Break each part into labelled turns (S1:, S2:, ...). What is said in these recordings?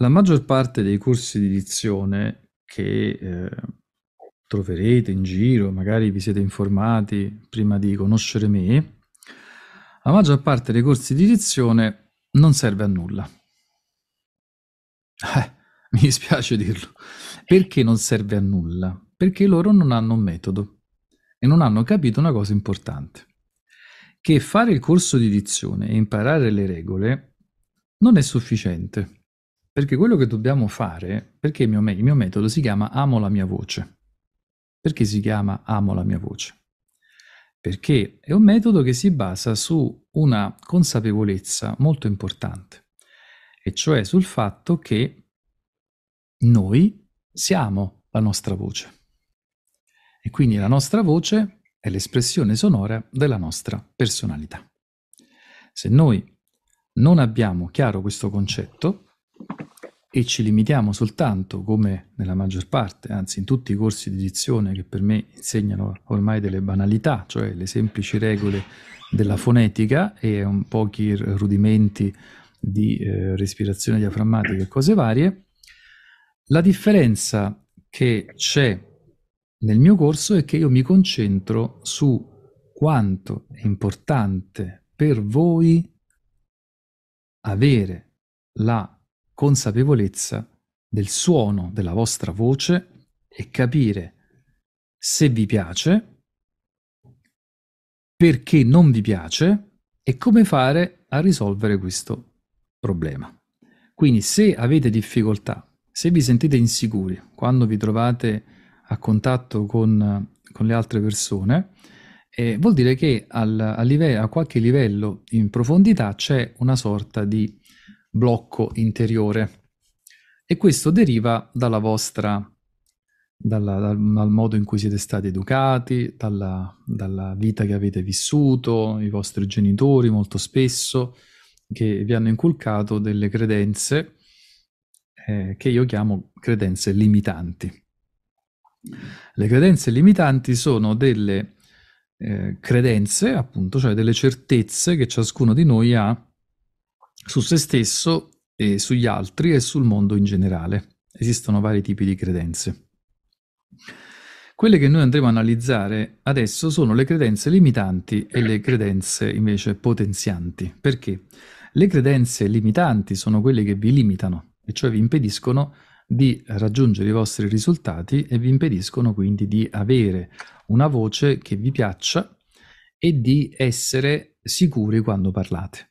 S1: La maggior parte dei corsi di dizione che eh, troverete in giro, magari vi siete informati prima di conoscere me, la maggior parte dei corsi di dizione non serve a nulla. Eh, mi dispiace dirlo. Perché non serve a nulla? Perché loro non hanno un metodo e non hanno capito una cosa importante, che fare il corso di dizione e imparare le regole non è sufficiente perché quello che dobbiamo fare, perché il mio, il mio metodo si chiama Amo la mia voce. Perché si chiama Amo la mia voce? Perché è un metodo che si basa su una consapevolezza molto importante, e cioè sul fatto che noi siamo la nostra voce. E quindi la nostra voce è l'espressione sonora della nostra personalità. Se noi non abbiamo chiaro questo concetto, e ci limitiamo soltanto, come nella maggior parte, anzi in tutti i corsi di dizione che per me insegnano ormai delle banalità, cioè le semplici regole della fonetica e un pochi rudimenti di eh, respirazione diaframmatica e cose varie, la differenza che c'è nel mio corso è che io mi concentro su quanto è importante per voi avere la consapevolezza del suono della vostra voce e capire se vi piace, perché non vi piace e come fare a risolvere questo problema. Quindi se avete difficoltà, se vi sentite insicuri quando vi trovate a contatto con, con le altre persone, eh, vuol dire che al, a, live- a qualche livello in profondità c'è una sorta di blocco interiore e questo deriva dalla vostra dalla, dal, dal, modo in cui siete stati educati, dalla, dalla, vita che avete vissuto, i vostri genitori molto spesso, che vi hanno inculcato delle credenze eh, che io chiamo credenze limitanti. Le credenze limitanti sono delle eh, credenze, appunto, cioè delle certezze che ciascuno di noi ha su se stesso e sugli altri e sul mondo in generale. Esistono vari tipi di credenze. Quelle che noi andremo a analizzare adesso sono le credenze limitanti e le credenze invece potenzianti. Perché? Le credenze limitanti sono quelle che vi limitano, e cioè vi impediscono di raggiungere i vostri risultati e vi impediscono quindi di avere una voce che vi piaccia e di essere sicuri quando parlate.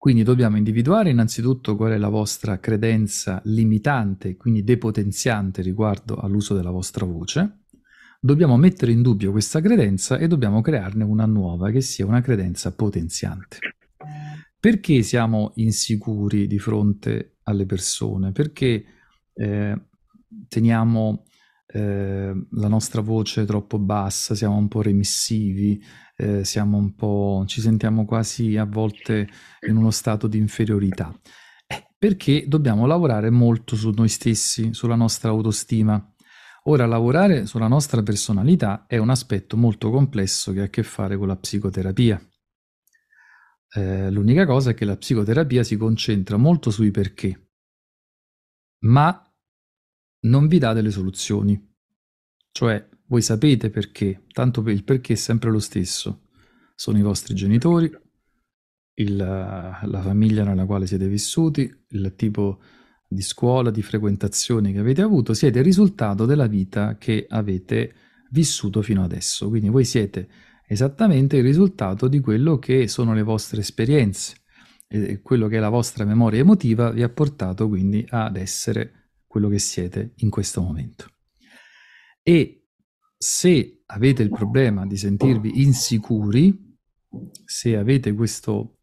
S1: Quindi dobbiamo individuare innanzitutto qual è la vostra credenza limitante, quindi depotenziante riguardo all'uso della vostra voce. Dobbiamo mettere in dubbio questa credenza e dobbiamo crearne una nuova che sia una credenza potenziante. Perché siamo insicuri di fronte alle persone? Perché eh, teniamo eh, la nostra voce troppo bassa, siamo un po' remissivi, eh, siamo un po', ci sentiamo quasi a volte in uno stato di inferiorità. Eh, perché dobbiamo lavorare molto su noi stessi, sulla nostra autostima. Ora, lavorare sulla nostra personalità è un aspetto molto complesso che ha a che fare con la psicoterapia. Eh, l'unica cosa è che la psicoterapia si concentra molto sui perché, ma non vi dà delle soluzioni. Cioè, voi sapete perché, tanto il perché è sempre lo stesso. Sono i vostri genitori, il, la famiglia nella quale siete vissuti, il tipo di scuola, di frequentazione che avete avuto, siete il risultato della vita che avete vissuto fino adesso. Quindi voi siete esattamente il risultato di quello che sono le vostre esperienze e quello che è la vostra memoria emotiva vi ha portato quindi ad essere quello che siete in questo momento. E se avete il problema di sentirvi insicuri, se avete questo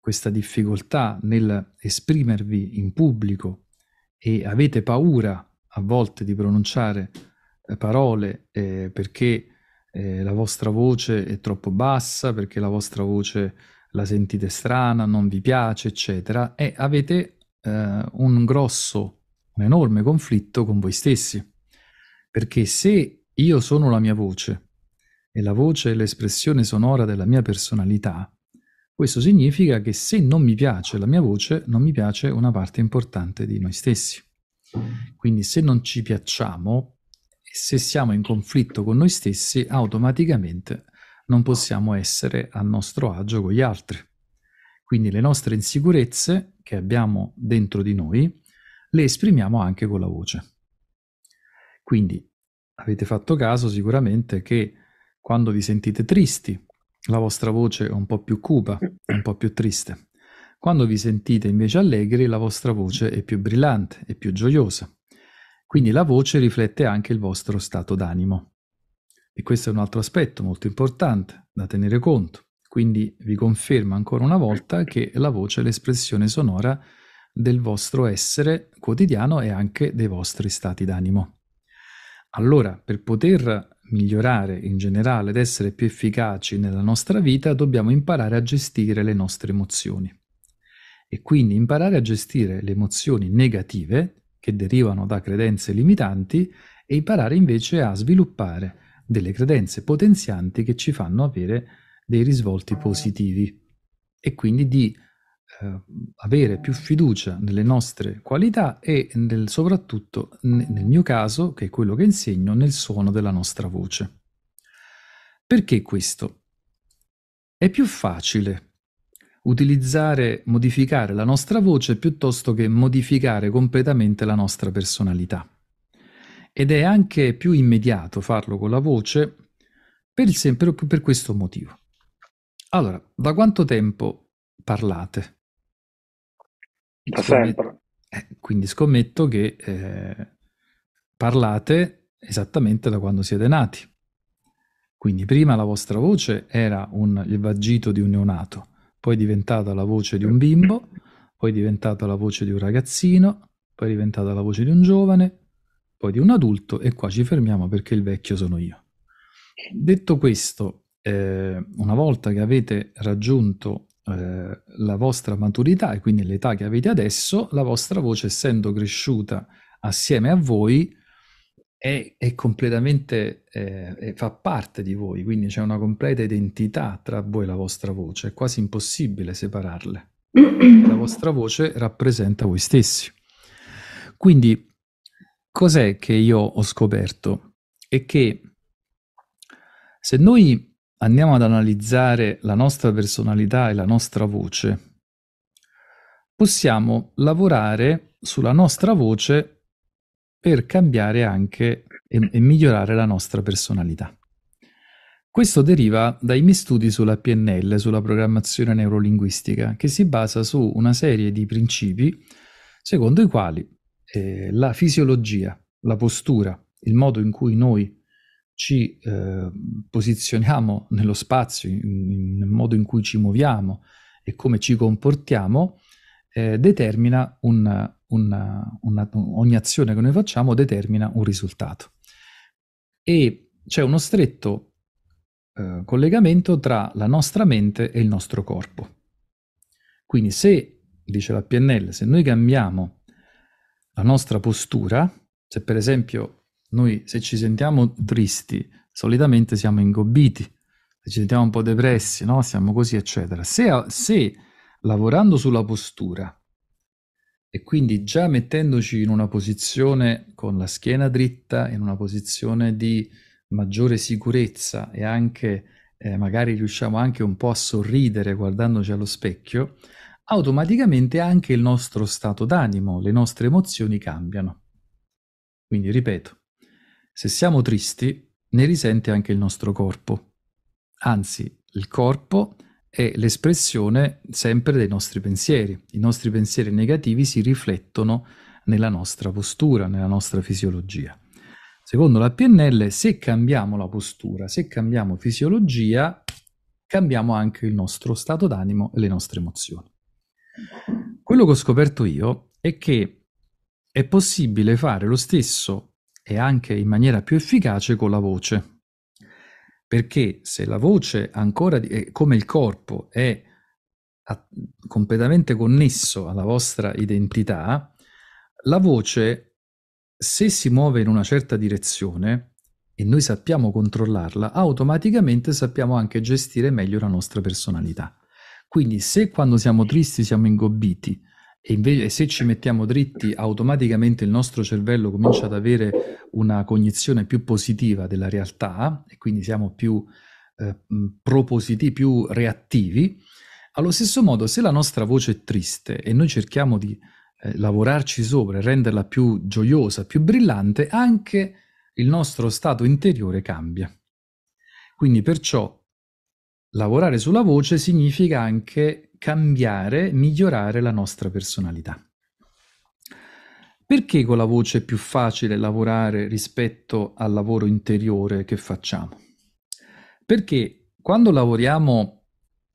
S1: questa difficoltà nel esprimervi in pubblico e avete paura a volte di pronunciare eh, parole eh, perché eh, la vostra voce è troppo bassa, perché la vostra voce la sentite strana, non vi piace, eccetera, e avete eh, un grosso, un enorme conflitto con voi stessi. Perché se io sono la mia voce e la voce è l'espressione sonora della mia personalità, questo significa che se non mi piace la mia voce, non mi piace una parte importante di noi stessi. Quindi se non ci piacciamo, se siamo in conflitto con noi stessi, automaticamente non possiamo essere a nostro agio con gli altri. Quindi le nostre insicurezze che abbiamo dentro di noi le esprimiamo anche con la voce. Quindi avete fatto caso sicuramente che quando vi sentite tristi, la vostra voce è un po' più cupa, un po' più triste. Quando vi sentite invece allegri, la vostra voce è più brillante, è più gioiosa. Quindi la voce riflette anche il vostro stato d'animo. E questo è un altro aspetto molto importante da tenere conto. Quindi vi confermo ancora una volta che la voce è l'espressione sonora del vostro essere quotidiano e anche dei vostri stati d'animo. Allora, per poter migliorare in generale ed essere più efficaci nella nostra vita, dobbiamo imparare a gestire le nostre emozioni. E quindi imparare a gestire le emozioni negative, che derivano da credenze limitanti, e imparare invece a sviluppare delle credenze potenzianti che ci fanno avere dei risvolti positivi e quindi di eh, avere più fiducia nelle nostre qualità e nel, soprattutto nel mio caso, che è quello che insegno, nel suono della nostra voce. Perché questo? È più facile utilizzare, modificare la nostra voce piuttosto che modificare completamente la nostra personalità. Ed è anche più immediato farlo con la voce per, il sempre, per questo motivo. Allora, da quanto tempo parlate?
S2: Da sempre.
S1: Eh, quindi scommetto che eh, parlate esattamente da quando siete nati. Quindi prima la vostra voce era un, il vagito di un neonato, poi è diventata la voce di un bimbo, poi è diventata la voce di un ragazzino, poi è diventata la voce di un giovane, poi di un adulto e qua ci fermiamo perché il vecchio sono io. Detto questo, eh, una volta che avete raggiunto eh, la vostra maturità e quindi l'età che avete adesso, la vostra voce essendo cresciuta assieme a voi è, è completamente, eh, fa parte di voi, quindi c'è una completa identità tra voi e la vostra voce, è quasi impossibile separarle. La vostra voce rappresenta voi stessi. Quindi, cos'è che io ho scoperto? È che se noi andiamo ad analizzare la nostra personalità e la nostra voce, possiamo lavorare sulla nostra voce per cambiare anche e, e migliorare la nostra personalità. Questo deriva dai miei studi sulla PNL, sulla programmazione neurolinguistica, che si basa su una serie di principi secondo i quali eh, la fisiologia, la postura, il modo in cui noi ci eh, posizioniamo nello spazio, nel modo in cui ci muoviamo e come ci comportiamo, eh, determina un, una, una, ogni azione che noi facciamo determina un risultato. E c'è uno stretto eh, collegamento tra la nostra mente e il nostro corpo. Quindi se, dice la PNL, se noi cambiamo la nostra postura, se per esempio noi se ci sentiamo tristi, solitamente siamo ingobbiti, se ci sentiamo un po' depressi, no? Siamo così, eccetera. Se, se lavorando sulla postura e quindi già mettendoci in una posizione con la schiena dritta, in una posizione di maggiore sicurezza e anche eh, magari riusciamo anche un po' a sorridere guardandoci allo specchio, automaticamente anche il nostro stato d'animo, le nostre emozioni cambiano. Quindi ripeto, se siamo tristi, ne risente anche il nostro corpo. Anzi, il corpo è l'espressione sempre dei nostri pensieri. I nostri pensieri negativi si riflettono nella nostra postura, nella nostra fisiologia. Secondo la PNL, se cambiamo la postura, se cambiamo fisiologia, cambiamo anche il nostro stato d'animo e le nostre emozioni. Quello che ho scoperto io è che è possibile fare lo stesso e anche in maniera più efficace con la voce. Perché se la voce ancora, come il corpo, è completamente connesso alla vostra identità, la voce, se si muove in una certa direzione e noi sappiamo controllarla, automaticamente sappiamo anche gestire meglio la nostra personalità. Quindi se quando siamo tristi siamo ingobbiti e invece se ci mettiamo dritti automaticamente il nostro cervello comincia ad avere una cognizione più positiva della realtà e quindi siamo più eh, propositivi, più reattivi, allo stesso modo se la nostra voce è triste e noi cerchiamo di eh, lavorarci sopra e renderla più gioiosa, più brillante, anche il nostro stato interiore cambia. Quindi perciò lavorare sulla voce significa anche cambiare, migliorare la nostra personalità. Perché con la voce è più facile lavorare rispetto al lavoro interiore che facciamo? Perché quando lavoriamo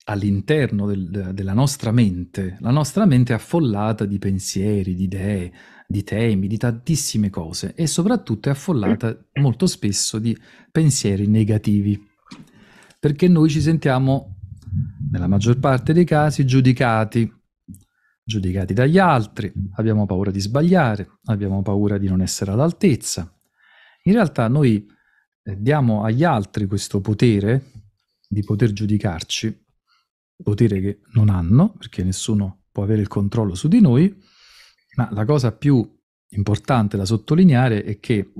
S1: all'interno del, della nostra mente, la nostra mente è affollata di pensieri, di idee, di temi, di tantissime cose e soprattutto è affollata molto spesso di pensieri negativi, perché noi ci sentiamo, nella maggior parte dei casi, giudicati, giudicati dagli altri, abbiamo paura di sbagliare, abbiamo paura di non essere all'altezza. In realtà noi eh, diamo agli altri questo potere di poter giudicarci potere che non hanno, perché nessuno può avere il controllo su di noi, ma la cosa più importante da sottolineare è che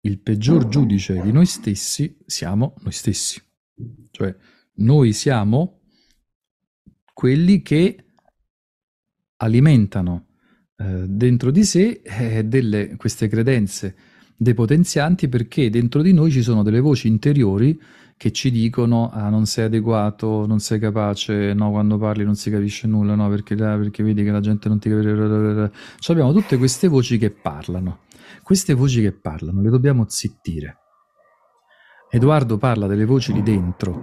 S1: il peggior giudice di noi stessi siamo noi stessi. Cioè, noi siamo quelli che alimentano eh, dentro di sé eh, delle, queste credenze depotenzianti perché dentro di noi ci sono delle voci interiori che ci dicono ah, non sei adeguato, non sei capace, no, quando parli non si capisce nulla, no, perché, perché vedi che la gente non ti capisce. Cioè abbiamo tutte queste voci che parlano. Queste voci che parlano le dobbiamo zittire. Edoardo parla delle voci di dentro,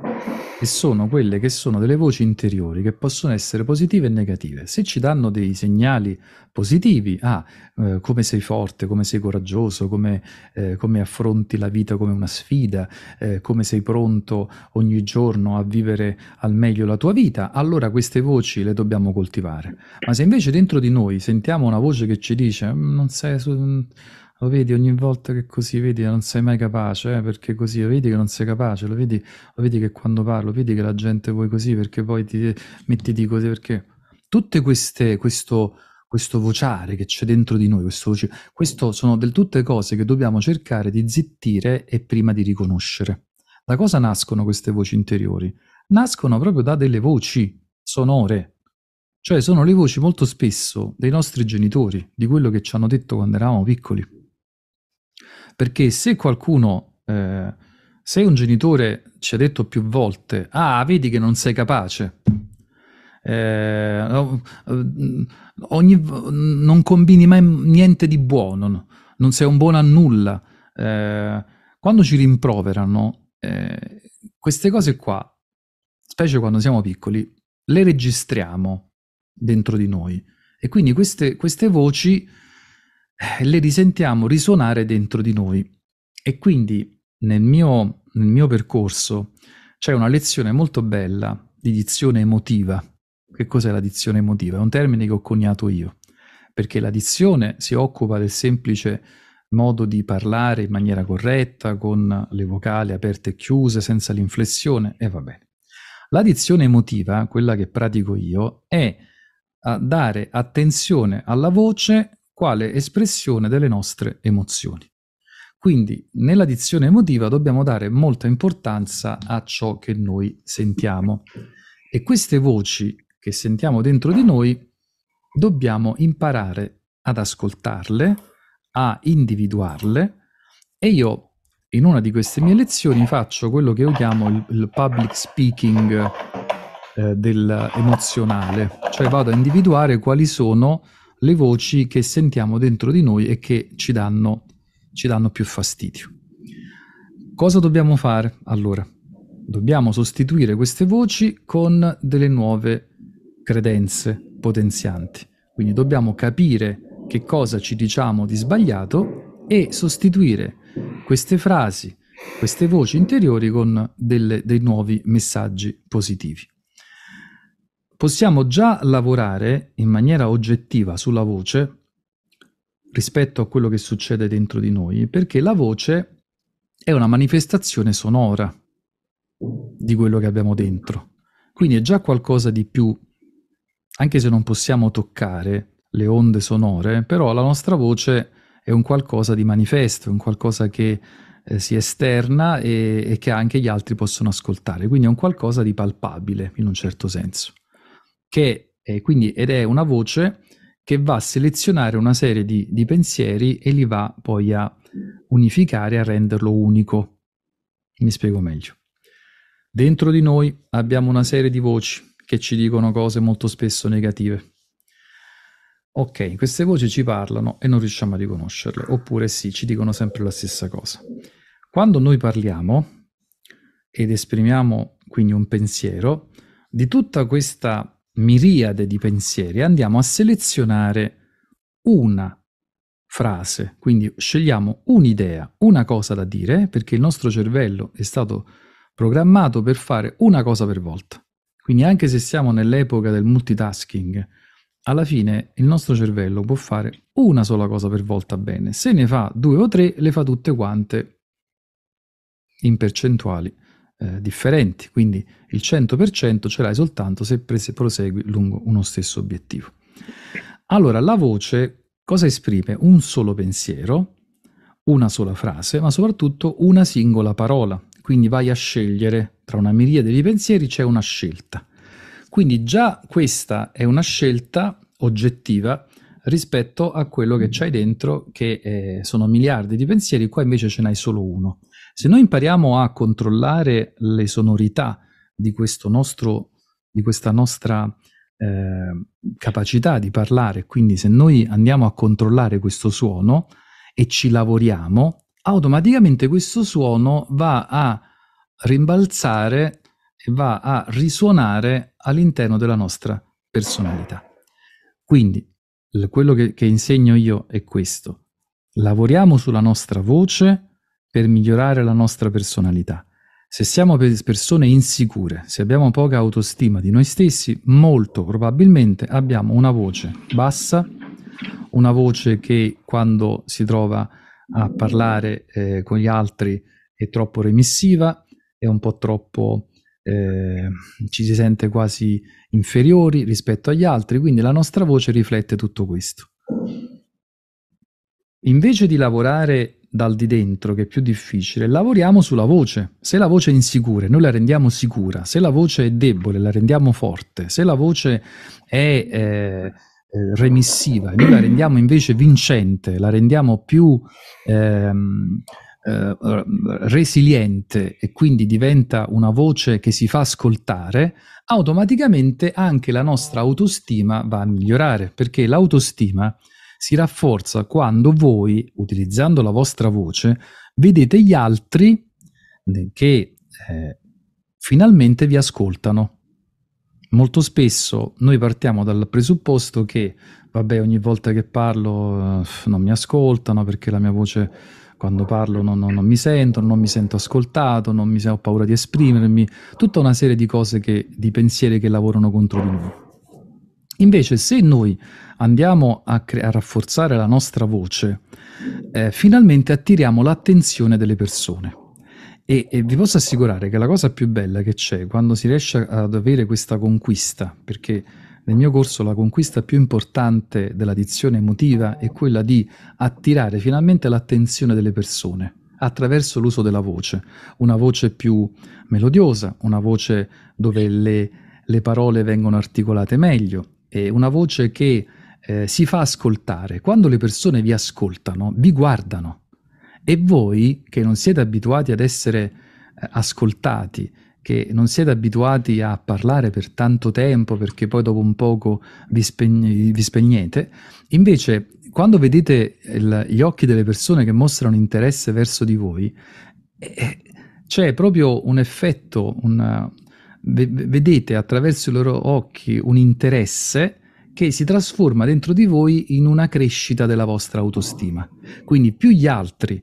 S1: e sono quelle che sono delle voci interiori che possono essere positive e negative. Se ci danno dei segnali positivi, ah, eh, come sei forte, come sei coraggioso, come, eh, come affronti la vita come una sfida, eh, come sei pronto ogni giorno a vivere al meglio la tua vita, allora queste voci le dobbiamo coltivare. Ma se invece dentro di noi sentiamo una voce che ci dice mm, non sei su lo vedi ogni volta che così, vedi non sei mai capace, eh, perché così, lo vedi che non sei capace, lo vedi, lo vedi che quando parlo, vedi che la gente vuoi così, perché poi ti metti così, perché tutte queste, questo, questo vociare che c'è dentro di noi, questo, voce, questo sono del tutte cose che dobbiamo cercare di zittire e prima di riconoscere. Da cosa nascono queste voci interiori? Nascono proprio da delle voci sonore, cioè sono le voci molto spesso dei nostri genitori, di quello che ci hanno detto quando eravamo piccoli. Perché se qualcuno, eh, se un genitore ci ha detto più volte, ah, vedi che non sei capace, eh, ogni, non combini mai niente di buono, non sei un buono a nulla. Eh, quando ci rimproverano, eh, queste cose qua, specie quando siamo piccoli, le registriamo dentro di noi. E quindi queste, queste voci eh, le risentiamo risuonare dentro di noi. E quindi nel mio, nel mio percorso c'è una lezione molto bella di dizione emotiva. Che cos'è la dizione emotiva? È un termine che ho coniato io, perché la dizione si occupa del semplice modo di parlare in maniera corretta, con le vocali aperte e chiuse, senza l'inflessione, e va bene. La dizione emotiva, quella che pratico io, è a dare attenzione alla voce quale espressione delle nostre emozioni. Quindi nella dizione emotiva dobbiamo dare molta importanza a ciò che noi sentiamo. E queste voci che sentiamo dentro di noi dobbiamo imparare ad ascoltarle, a individuarle. E io in una di queste mie lezioni faccio quello che io chiamo il, il public speaking eh, dell'emozionale, cioè vado a individuare quali sono le voci che sentiamo dentro di noi e che ci danno, ci danno più fastidio. Cosa dobbiamo fare allora? Dobbiamo sostituire queste voci con delle nuove credenze potenzianti. Quindi dobbiamo capire che cosa ci diciamo di sbagliato e sostituire queste frasi, queste voci interiori con delle, dei nuovi messaggi positivi. Possiamo già lavorare in maniera oggettiva sulla voce rispetto a quello che succede dentro di noi, perché la voce è una manifestazione sonora di quello che abbiamo dentro. Quindi è già qualcosa di più, anche se non possiamo toccare le onde sonore, però la nostra voce è un qualcosa di manifesto, un qualcosa che eh, si esterna e, e che anche gli altri possono ascoltare, quindi è un qualcosa di palpabile in un certo senso, che è, quindi, ed è una voce che va a selezionare una serie di, di pensieri e li va poi a unificare, a renderlo unico. Mi spiego meglio. Dentro di noi abbiamo una serie di voci che ci dicono cose molto spesso negative. Ok, queste voci ci parlano e non riusciamo a riconoscerle, oppure sì, ci dicono sempre la stessa cosa. Quando noi parliamo ed esprimiamo quindi un pensiero, di tutta questa miriade di pensieri, andiamo a selezionare una frase, quindi scegliamo un'idea, una cosa da dire, perché il nostro cervello è stato programmato per fare una cosa per volta. Quindi anche se siamo nell'epoca del multitasking, alla fine il nostro cervello può fare una sola cosa per volta bene. Se ne fa due o tre, le fa tutte quante in percentuali eh, differenti, quindi il 100% ce l'hai soltanto se prese, prosegui lungo uno stesso obiettivo. Allora, la voce cosa esprime? Un solo pensiero, una sola frase, ma soprattutto una singola parola. Quindi vai a scegliere tra una miriade di pensieri, c'è una scelta. Quindi già questa è una scelta oggettiva rispetto a quello che c'hai dentro, che eh, sono miliardi di pensieri, qua invece ce n'hai solo uno. Se noi impariamo a controllare le sonorità di, nostro, di questa nostra eh, capacità di parlare, quindi se noi andiamo a controllare questo suono e ci lavoriamo, automaticamente questo suono va a rimbalzare e va a risuonare all'interno della nostra personalità. Quindi quello che, che insegno io è questo. Lavoriamo sulla nostra voce per migliorare la nostra personalità. Se siamo persone insicure, se abbiamo poca autostima di noi stessi, molto probabilmente abbiamo una voce bassa, una voce che quando si trova a parlare eh, con gli altri è troppo remissiva, è un po' troppo, eh, ci si sente quasi inferiori rispetto agli altri, quindi la nostra voce riflette tutto questo. Invece di lavorare dal di dentro, che è più difficile, lavoriamo sulla voce. Se la voce è insicura, noi la rendiamo sicura. Se la voce è debole, la rendiamo forte. Se la voce è eh, eh remissiva, noi la rendiamo invece vincente, la rendiamo più ehm, eh, resiliente e quindi diventa una voce che si fa ascoltare, automaticamente anche la nostra autostima va a migliorare, perché l'autostima si rafforza quando voi, utilizzando la vostra voce, vedete gli altri che eh, finalmente vi ascoltano. Molto spesso noi partiamo dal presupposto che, vabbè, ogni volta che parlo eh, non mi ascoltano perché la mia voce quando parlo non, non, non mi sento, non mi sento ascoltato, non mi ho paura di esprimermi, tutta una serie di cose che, di pensieri che lavorano contro di noi. Invece se noi andiamo a, cre- a rafforzare la nostra voce, eh, finalmente attiriamo l'attenzione delle persone. E, e, vi posso assicurare che la cosa più bella che c'è quando si riesce ad avere questa conquista, perché nel mio corso la conquista più importante della dizione emotiva è quella di attirare finalmente l'attenzione delle persone attraverso l'uso della voce, una voce più melodiosa, una voce dove le, le parole vengono articolate meglio, e una voce che eh, si fa ascoltare. Quando le persone vi ascoltano, vi guardano e voi che non siete abituati ad essere eh, ascoltati, che non siete abituati a parlare per tanto tempo perché poi dopo un poco vi, spegn- vi spegnete, invece quando vedete il, gli occhi delle persone che mostrano interesse verso di voi, eh, c'è proprio un effetto, una, vedete attraverso i loro occhi un interesse che si trasforma dentro di voi in una crescita della vostra autostima. Quindi più gli altri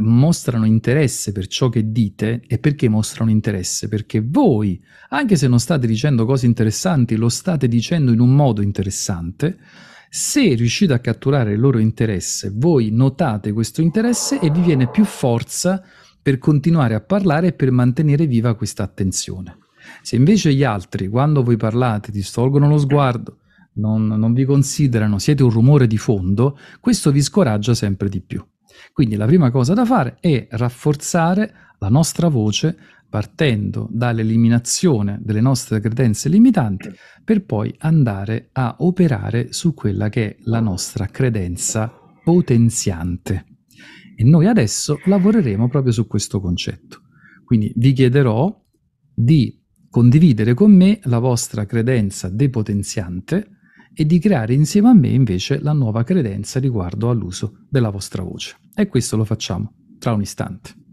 S1: mostrano interesse per ciò che dite e perché mostrano interesse? Perché voi, anche se non state dicendo cose interessanti, lo state dicendo in un modo interessante. Se riuscite a catturare il loro interesse, voi notate questo interesse e vi viene più forza per continuare a parlare e per mantenere viva questa attenzione. Se invece gli altri, quando voi parlate, ti stolgono lo sguardo, non, non vi considerano, siete un rumore di fondo, questo vi scoraggia sempre di più. Quindi la prima cosa da fare è rafforzare la nostra voce partendo dall'eliminazione delle nostre credenze limitanti per poi andare a operare su quella che è la nostra credenza potenziante. E noi adesso lavoreremo proprio su questo concetto. Quindi vi chiederò di condividere con me la vostra credenza depotenziante e di creare insieme a me invece la nuova credenza riguardo all'uso della vostra voce. E questo lo facciamo tra un istante.